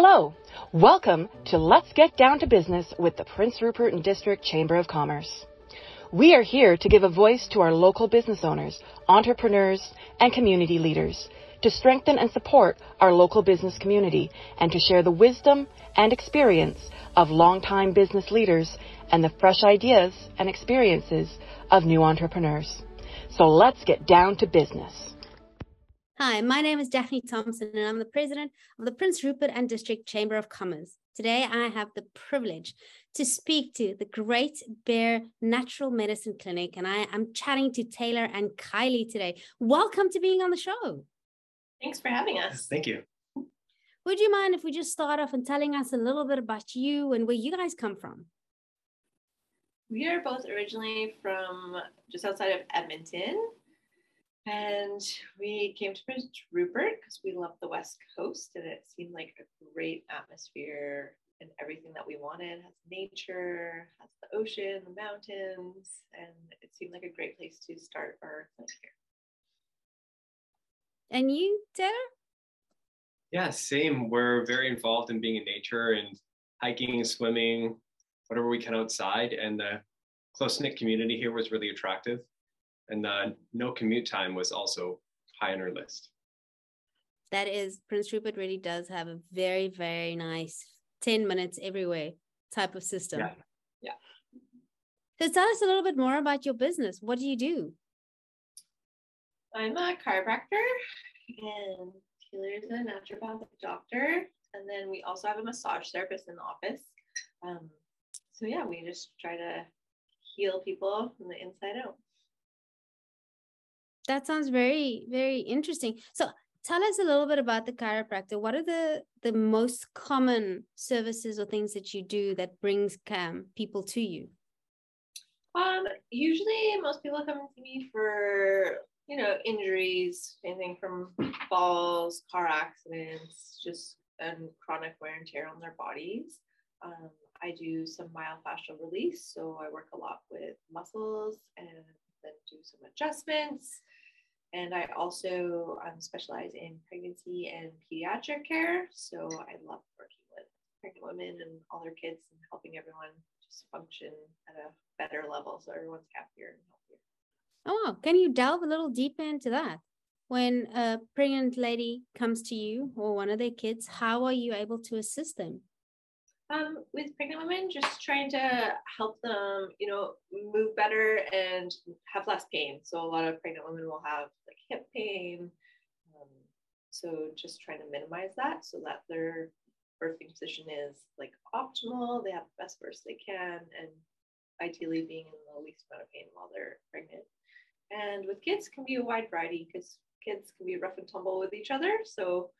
Hello, welcome to Let's Get Down to Business with the Prince Rupert and District Chamber of Commerce. We are here to give a voice to our local business owners, entrepreneurs, and community leaders to strengthen and support our local business community and to share the wisdom and experience of longtime business leaders and the fresh ideas and experiences of new entrepreneurs. So let's get down to business. Hi, my name is Daphne Thompson, and I'm the president of the Prince Rupert and District Chamber of Commerce. Today, I have the privilege to speak to the Great Bear Natural Medicine Clinic, and I am chatting to Taylor and Kyli today. Welcome to being on the show. Thanks for having us. Thank you. Would you mind if we just start off and telling us a little bit about you and where you guys come from? We are both originally from just outside of Edmonton. And we came to Prince Rupert because we love the West Coast and it seemed like a great atmosphere and everything that we wanted. Has nature, has the ocean, the mountains, and it seemed like a great place to start our clinic here. And you, Taylor? Yeah, same. We're very involved in being in nature and hiking, swimming, whatever we can outside. And the close knit community here was really attractive. And the no commute time was also high on our list. That is, Prince Rupert really does have a very, very nice 10 minutes everywhere type of system. Yeah. Yeah. So tell us a little bit more about your business. What do you do? I'm a chiropractor and Taylor's a naturopathic doctor. And then we also have a massage therapist in the office. Um, so yeah, we just try to heal people from the inside out. That sounds very, very interesting. So tell us a little bit about the chiropractor. What are the the most common services or things that you do that brings um, people to you? Um, usually most people come to me for you know, injuries, anything from falls, car accidents, just and chronic wear and tear on their bodies. Um, I do some myofascial release, so I work a lot with muscles and then do some adjustments. And I also um, specialize in pregnancy and pediatric care, so I love working with pregnant women and all their kids and helping everyone just function at a better level so everyone's happier and healthier. Oh, can you delve a little deeper into that? When a pregnant lady comes to you or one of their kids, how are you able to assist them? Um, with pregnant women, just trying to help them, you know, move better and have less pain. So a lot of pregnant women will have like hip pain. Um, so just trying to minimize that so that their birthing position is like optimal. They have the best birth they can, and ideally being in the least amount of pain while they're pregnant. And with kids can be a wide variety because kids can be rough and tumble with each other. So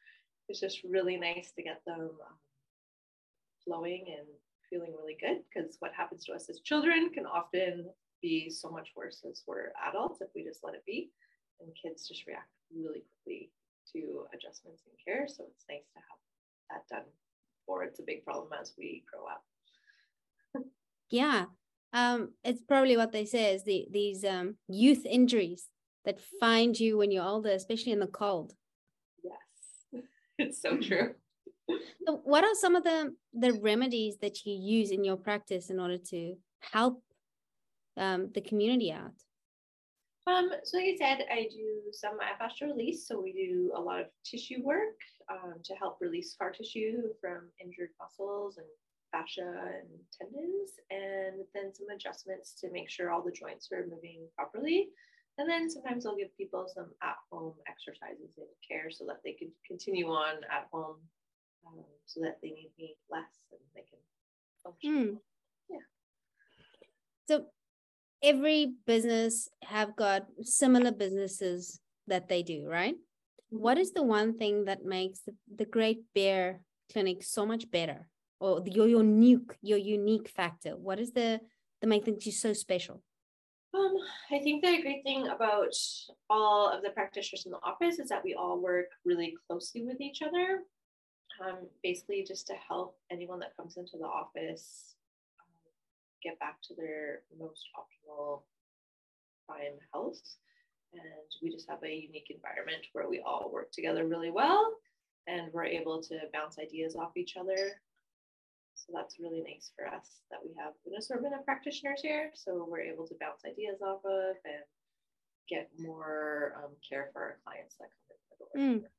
it's just really nice to get them um, flowing and feeling really good because what happens to us as children can often be so much worse as we're adults if we just let it be. And kids just react really quickly to adjustments and care. So it's nice to have that done before it's a big problem as we grow up. yeah um, it's probably what they say is the these um, youth injuries that find you when you're older, especially in the cold. Yes, it's so true. So what are some of the the remedies that you use in your practice in order to help um, the community out? Um, so like I said, I do some myofascial release. So we do a lot of tissue work um, to help release scar tissue from injured muscles and fascia and tendons, and then some adjustments to make sure all the joints are moving properly. And then sometimes I'll give people some at home exercises and care so that they can continue on at home um, so that they need me less and they can function. Mm. Yeah. So every business have got similar businesses that they do, right? Mm-hmm. What is the one thing that makes the, the Great Bear Clinic so much better? or your your unique your unique factor what is the the main thing you so special um, I think the great thing about all of the practitioners in the office is that we all work really closely with each other. Um, basically, just to help anyone that comes into the office um, get back to their most optimal prime health. And we just have a unique environment where we all work together really well and we're able to bounce ideas off each other. So that's really nice for us that we have an assortment of practitioners here. So we're able to bounce ideas off of and get more um, care for our clients that come in the door. Mm.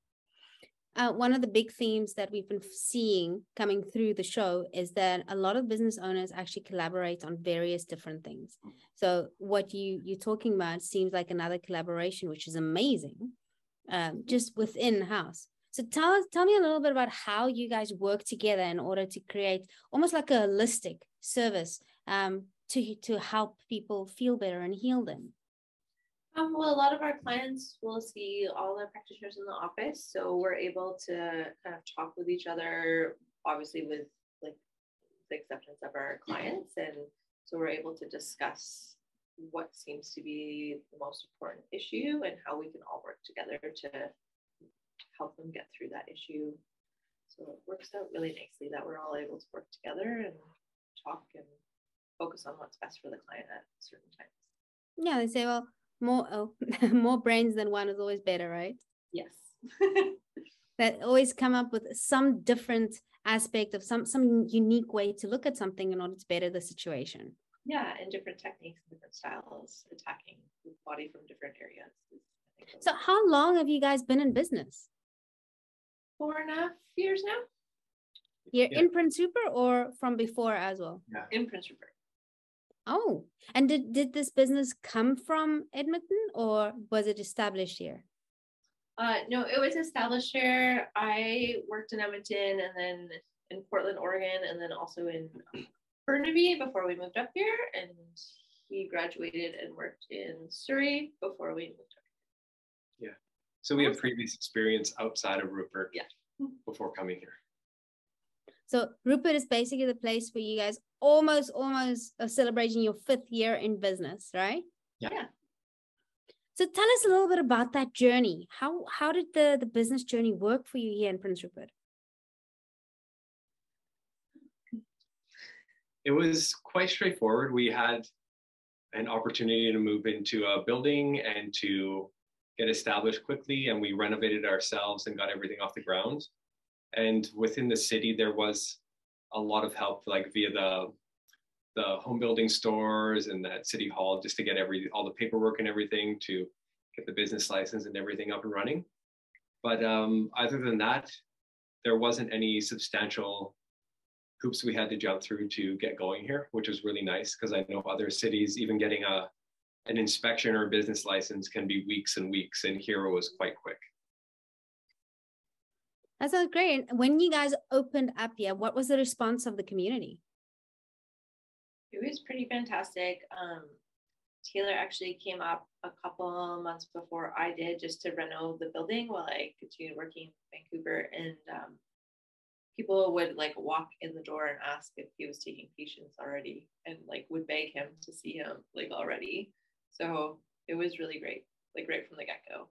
Uh, one of the big themes that we've been seeing coming through the show is that a lot of business owners actually collaborate on various different things. So what you you're talking about seems like another collaboration, which is amazing, um, just within house. So tell us, tell me a little bit about how you guys work together in order to create almost like a holistic service um, to to help people feel better and heal them. Um, well, a lot of our clients will see all the practitioners in the office, so we're able to kind of talk with each other, obviously with like the acceptance of our clients, and so we're able to discuss what seems to be the most important issue and how we can all work together to help them get through that issue. So it works out really nicely that we're all able to work together and talk and focus on what's best for the client at certain times. Yeah, they say, well, more oh, more brains than one is always better, right? Yes. that always come up with some different aspect of some some unique way to look at something in order to better the situation. Yeah, and different techniques, different styles, attacking the body from different areas. So, how long have you guys been in business? Four and a half years now. You're yeah. in Prince Rupert or from before as well? Yeah, in Prince Rupert. Oh, and did, did this business come from Edmonton or was it established here? Uh, no, it was established here. I worked in Edmonton and then in Portland, Oregon, and then also in Burnaby before we moved up here. And he graduated and worked in Surrey before we moved up. Here. Yeah. So we have previous experience outside of Rupert. Yeah. Before coming here. So Rupert is basically the place where you guys almost almost are celebrating your fifth year in business, right? Yeah. yeah. So tell us a little bit about that journey. How how did the, the business journey work for you here in Prince Rupert? It was quite straightforward. We had an opportunity to move into a building and to get established quickly, and we renovated ourselves and got everything off the ground and within the city there was a lot of help like via the the home building stores and that city hall just to get every all the paperwork and everything to get the business license and everything up and running. But um, other than that there wasn't any substantial hoops we had to jump through to get going here which was really nice because i know other cities even getting a an inspection or a business license can be weeks and weeks and here it was quite quick that sounds great. When you guys opened up yeah, what was the response of the community? It was pretty fantastic. Um, Taylor actually came up a couple months before I did just to renovate the building while I continued working in Vancouver. And um, people would like walk in the door and ask if he was taking patients already and like would beg him to see him like already. So it was really great, like right from the get go.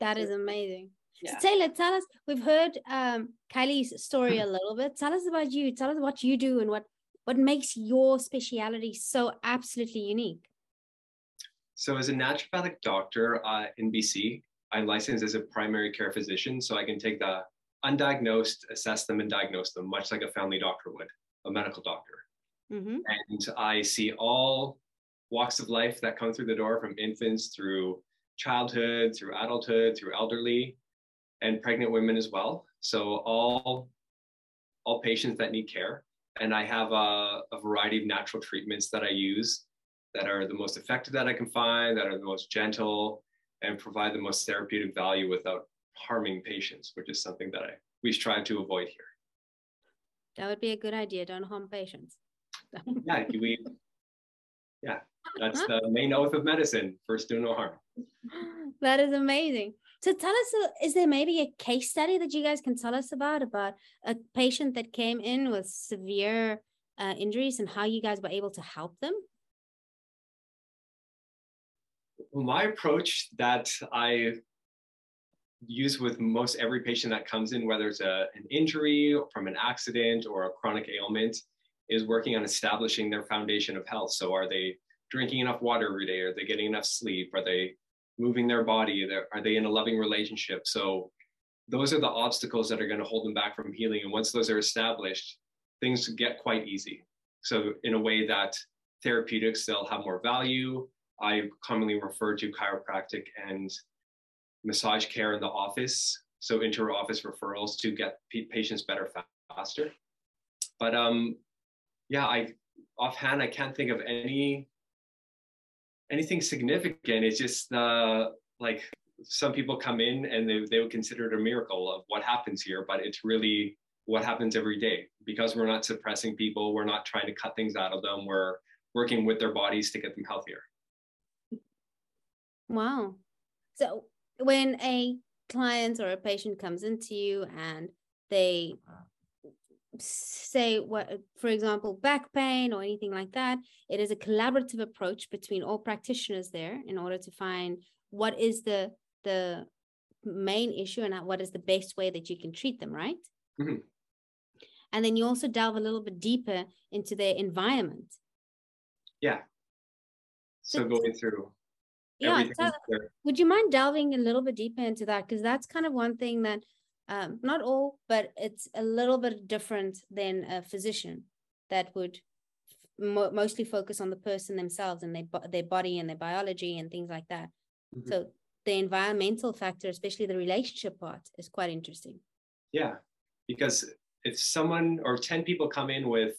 That is amazing. Yeah. So Taylor, tell us. We've heard um, Kyli's story a little bit. Tell us about you. Tell us what you do and what what makes your speciality so absolutely unique. So, as a naturopathic doctor uh, in BC, I'm licensed as a primary care physician, so I can take the undiagnosed, assess them, and diagnose them, much like a family doctor would, a medical doctor. Mm-hmm. And I see all walks of life that come through the door from infants through childhood, through adulthood, through elderly and pregnant women as well. So all all patients that need care. And I have a, a variety of natural treatments that I use that are the most effective that I can find, that are the most gentle, and provide the most therapeutic value without harming patients, which is something that I we strive to avoid here. That would be a good idea. Don't harm patients. yeah, we. Yeah, that's the main oath of medicine. First, do no harm. That is amazing. So tell us, uh, is there maybe a case study that you guys can tell us about about a patient that came in with severe uh, injuries and how you guys were able to help them? My approach that I use with most every patient that comes in, whether it's a, an injury from an accident or a chronic ailment, is working on establishing their foundation of health. So, are they drinking enough water every day? Are they getting enough sleep? Are they moving their body? Are they in a loving relationship? So those are the obstacles that are going to hold them back from healing. And once those are established, things get quite easy. So, in a way that therapeutics still have more value, I commonly refer to chiropractic and massage care in the office, so inter-office referrals to get patients better faster. But um, yeah, I offhand I can't think of any anything significant. It's just uh, like some people come in and they, they would consider it a miracle of what happens here, but it's really what happens every day because we're not suppressing people, we're not trying to cut things out of them, we're working with their bodies to get them healthier. Wow. So when a client or a patient comes into you and they say what for example back pain or anything like that it is a collaborative approach between all practitioners there in order to find what is the the main issue and what is the best way that you can treat them right? Mm-hmm. and then you also delve a little bit deeper into their environment. Yeah. So, so going through yeah so would you mind delving a little bit deeper into that? Because that's kind of one thing that um, not all but it's a little bit different than a physician that would mo- mostly focus on the person themselves and their, their body and their biology and things like that mm-hmm. so the environmental factor especially the relationship part is quite interesting yeah because if someone or 10 people come in with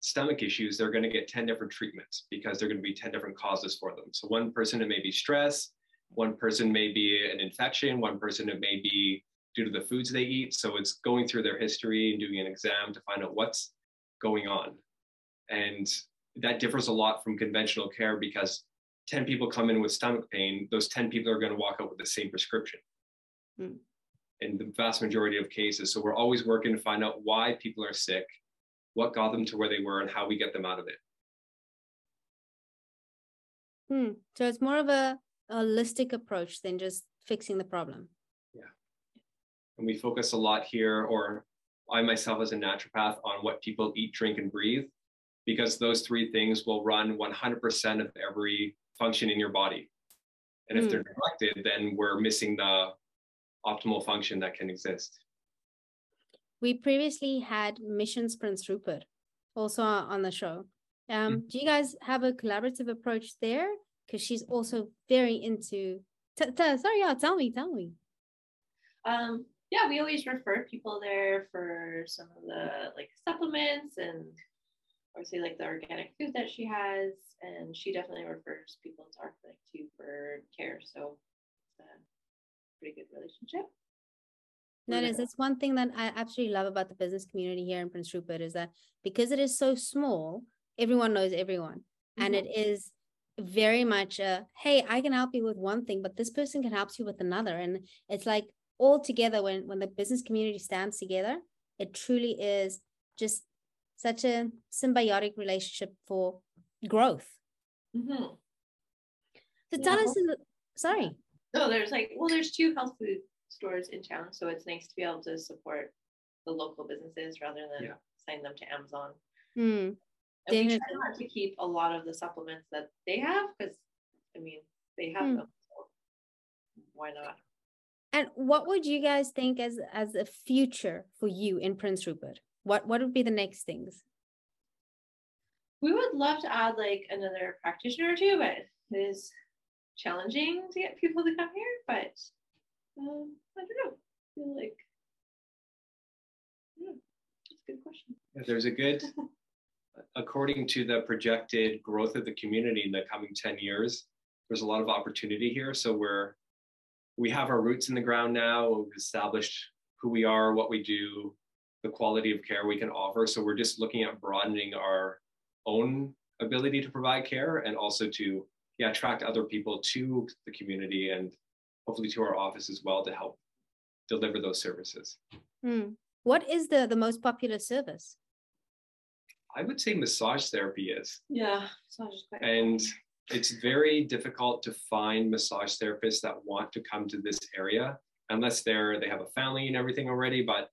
stomach issues, they're going to get 10 different treatments because they're going to be 10 different causes for them. So one person, it may be stress. One person may be an infection. One person, it may be due to the foods they eat. So it's going through their history and doing an exam to find out what's going on. And that differs a lot from conventional care because 10 people come in with stomach pain, those 10 people are going to walk out with the same prescription. Hmm. In the vast majority of cases. So we're always working to find out why people are sick what got them to where they were and how we get them out of it. Hmm. So it's more of a holistic approach than just fixing the problem. Yeah. And we focus a lot here, or I myself as a naturopath, on what people eat, drink, and breathe, because those three things will run 100% of every function in your body. And if they're hmm. neglected, then we're missing the optimal function that can exist we previously had Missions Prince Rupert also on the show. Um, mm. Do you guys have a collaborative approach there? Because she's also very into. T- t- sorry, yeah, tell me, tell me. Um, yeah, we always refer people there for some of the like supplements and obviously like the organic food that she has, and she definitely refers people to our clinic too for care. So it's a pretty good relationship. That is, it's one thing that I absolutely love about the business community here in Prince Rupert is that because it is so small, everyone knows everyone. Mm-hmm. And it is very much a hey, I can help you with one thing, but this person can help you with another. And it's like all together when when the business community stands together, it truly is just such a symbiotic relationship for growth. Mm-hmm. So tell yeah. us, in the, sorry. No, there's like, well, there's two health food stores in town. So it's nice to be able to support the local businesses rather than yeah. sign them to Amazon. Mm. And we try not to keep a lot of the supplements that they have because, I mean, they have mm. them. So why not? And what would you guys think as as a future for you in Prince Rupert? What what would be the next things? We would love to add like another practitioner or two, but it is challenging to get people to come here. But um, I don't know. I feel like, yeah, that's a good question. Yeah, there's a good, according to the projected growth of the community in the coming 10 years, there's a lot of opportunity here. So we're, we have our roots in the ground now. We've established who we are, what we do, the quality of care we can offer. So we're just looking at broadening our own ability to provide care and also to yeah, attract other people to the community and hopefully to our office as well to help deliver those services. Hmm. What is the, the most popular service? I would say massage therapy is. Yeah, massage is quite And it's very difficult to find massage therapists that want to come to this area unless they're they have a family and everything already. But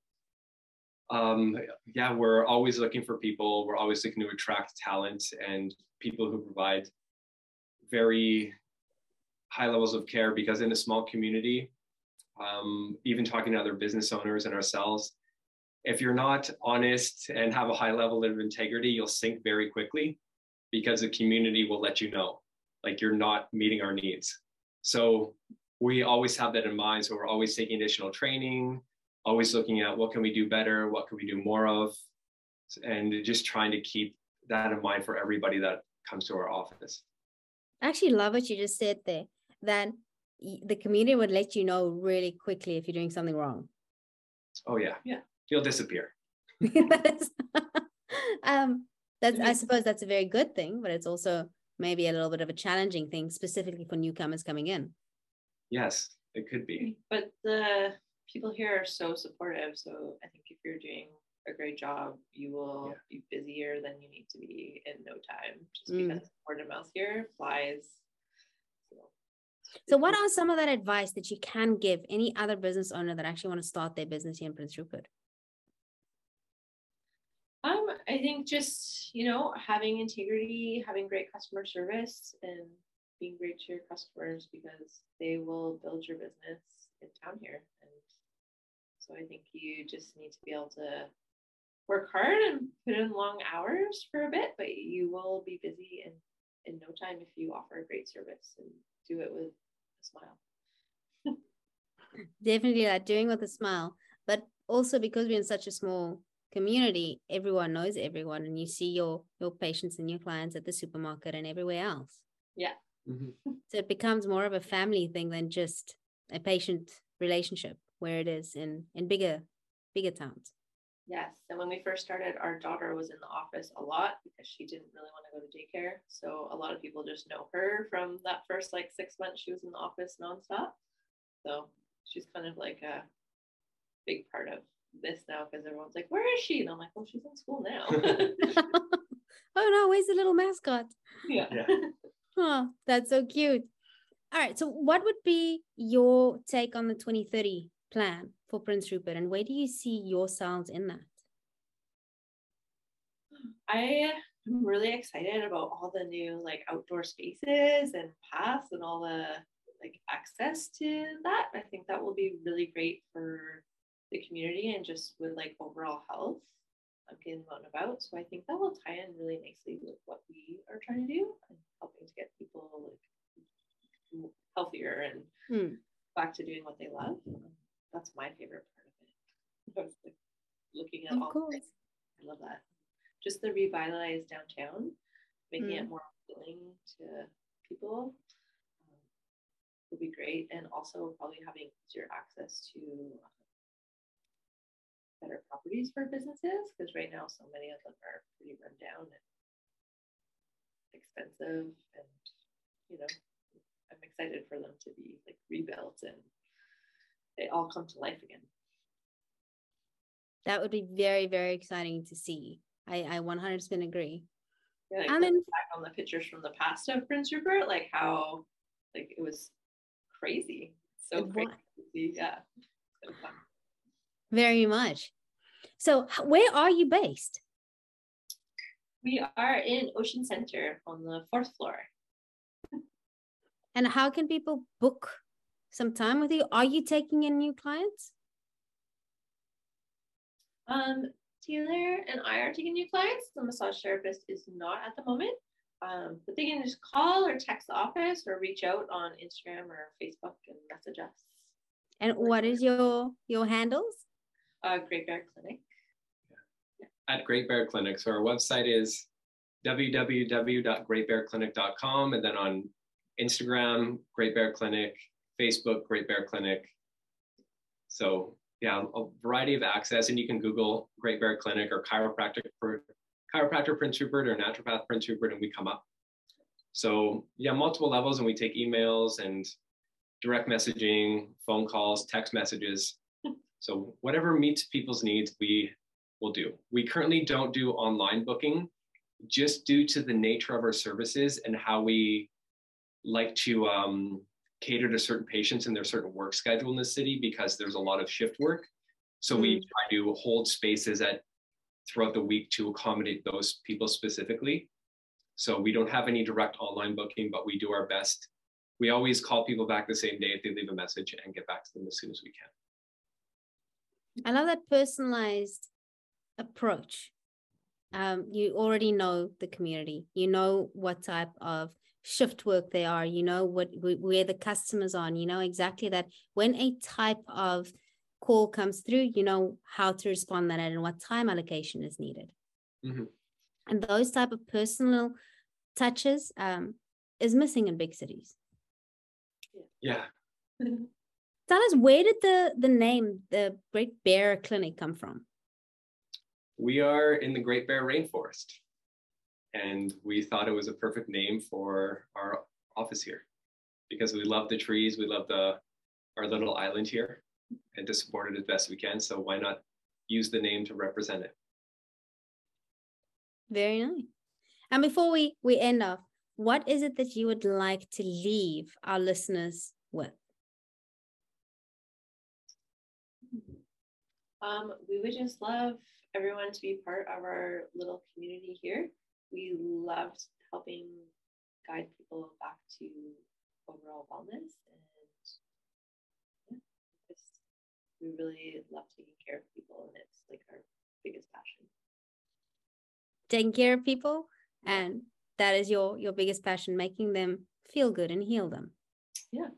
um, yeah, we're always looking for people. We're always looking to attract talent and people who provide very high levels of care because in a small community, um, even talking to other business owners and ourselves. If you're not honest and have a high level of integrity, you'll sink very quickly because the community will let you know, like you're not meeting our needs. So we always have that in mind. So we're always taking additional training, always looking at what can we do better, what can we do more of, and just trying to keep that in mind for everybody that comes to our office. I actually love what you just said there. That the community would let you know really quickly if you're doing something wrong. Oh yeah, yeah, you'll disappear. um, that's I suppose that's a very good thing, but it's also maybe a little bit of a challenging thing, specifically for newcomers coming in. Yes, it could be. But the people here are so supportive. So I think if you're doing a great job, you will yeah. be busier than you need to be in no time, just mm. because word of mouth here flies. So. so, what are some of that advice that you can give any other business owner that actually want to start their business here in Prince Rupert? I think just you know having integrity, having great customer service, and being great to your customers because they will build your business in town here. And so I think you just need to be able to work hard and put in long hours for a bit, but you will be busy in, in no time if you offer a great service and do it with a smile. Definitely that doing with a smile. But also because we're in such a small community, everyone knows everyone and you see your your patients and your clients at the supermarket and everywhere else. Yeah. Mm-hmm. So it becomes more of a family thing than just a patient relationship where it is in in bigger bigger towns. Yes, and when we first started, our daughter was in the office a lot because she didn't really want to go to daycare. So a lot of people just know her from that first like six months she was in the office nonstop. So she's kind of like a big part of this now because everyone's like, "Where is she?" And I'm like, "Well, she's in school now." oh no, where's the little mascot? Yeah. yeah. Oh, that's so cute. All right. So, what would be your take on the 2030 plan for Prince Rupert, and where do you see yourselves in that? I am really excited about all the new like outdoor spaces and paths and all the like access to that. I think that will be really great for the community and just with like overall health of getting out and about. So I think that will tie in really nicely with what we are trying to do and helping to get people like healthier and hmm. back to doing what they love. That's my favorite part of it. like looking at of all course. I love that. Just the revitalized downtown, making mm. it more appealing to people um, would be great. And also probably having easier access to properties for businesses because right now so many of them are pretty run down and expensive and you know i'm excited for them to be like rebuilt and they all come to life again. That would be very very exciting to see. I i 100% agree. Yeah, like and then back on the pictures from the past of prince rupert like how like it was crazy. So crazy. Yeah. So fun. Very much. So, where are you based? We are in Ocean Center on the fourth floor. And how can people book some time with you? Are you taking in new clients? Um, Taylor and I are taking new clients. The massage therapist is not at the moment, um, but they can just call or text the office or reach out on Instagram or Facebook and message us. And what is your your handles? uh, Great Bear Clinic. At Great Bear Clinic. So our website is www.greatbearclinic.com and then on Instagram, Great Bear Clinic, Facebook, Great Bear Clinic. So yeah, a variety of access, and you can Google Great Bear Clinic or chiropractic for chiropractor Prince Rupert or naturopath Prince Rupert, and we come up. So yeah, multiple levels, and we take emails and direct messaging, phone calls, text messages. So whatever meets people's needs, we will do. We currently don't do online booking just due to the nature of our services and how we like to um, cater to certain patients and their certain work schedule in the city because there's a lot of shift work. So mm. we try to hold spaces at throughout the week to accommodate those people specifically. So we don't have any direct online booking, but we do our best we always call people back the same day if they leave a message and get back to them as soon as we can. I love that personalized approach. Um, you already know the community. You know what type of shift work they are. You know what where the customers are. And you know exactly that when a type of call comes through, you know how to respond that and what time allocation is needed. Mm-hmm. And those type of personal touches um, is missing in big cities. Yeah. Tell us where did the the name the Great Bear Clinic come from? We are in the Great Bear Rainforest, and we thought it was a perfect name for our office here because we love the trees, we love the our little island here, and to support it as best we can. So why not use the name to represent it? Very nice. And before we we end off, what is it that you would like to leave our listeners with? Um, we would just love everyone to be part of our little community here. We loved helping guide people back to overall wellness and yeah, just, we really love taking care of people and it's like our biggest passion. Taking care of people and that is your your biggest passion, making them feel good and heal them. Yeah.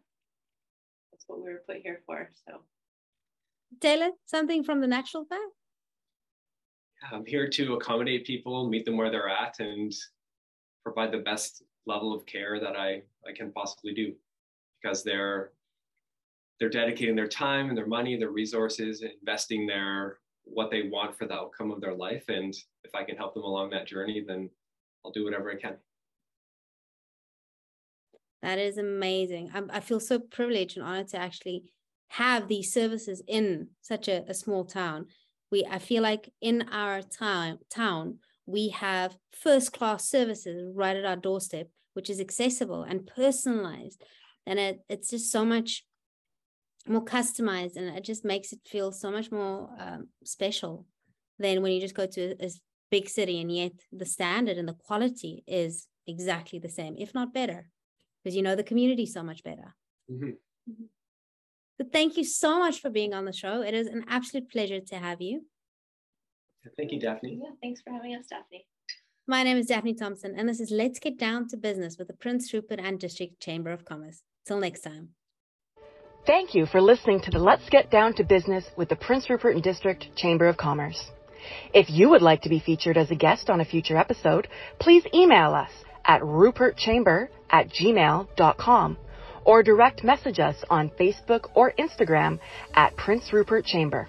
That's what we were put here for. So Taylor, something from the natural fair? I'm here to accommodate people, meet them where they're at, and provide the best level of care that I, I can possibly do because they're they're dedicating their time and their money, their resources, investing their what they want for the outcome of their life. And if I can help them along that journey, then I'll do whatever I can. That is amazing. I, I feel so privileged and honored to actually have these services in such a, a small town. We I feel like in our town town we have first class services right at our doorstep, which is accessible and personalized. And it, it's just so much more customized and it just makes it feel so much more um, special than when you just go to a, a big city and yet the standard and the quality is exactly the same, if not better, because you know the community so much better. Mm-hmm. Mm-hmm. But thank you so much for being on the show. It is an absolute pleasure to have you. Thank you, Daphne. Yeah, thanks for having us, Daphne. My name is Daphne Thompson, and this is Let's Get Down to Business with the Prince Rupert and District Chamber of Commerce. Till next time. Thank you for listening to the Let's Get Down to Business with the Prince Rupert and District Chamber of Commerce. If you would like to be featured as a guest on a future episode, please email us at rupertchamber at gmail.com or direct message us on Facebook or Instagram at Prince Rupert Chamber.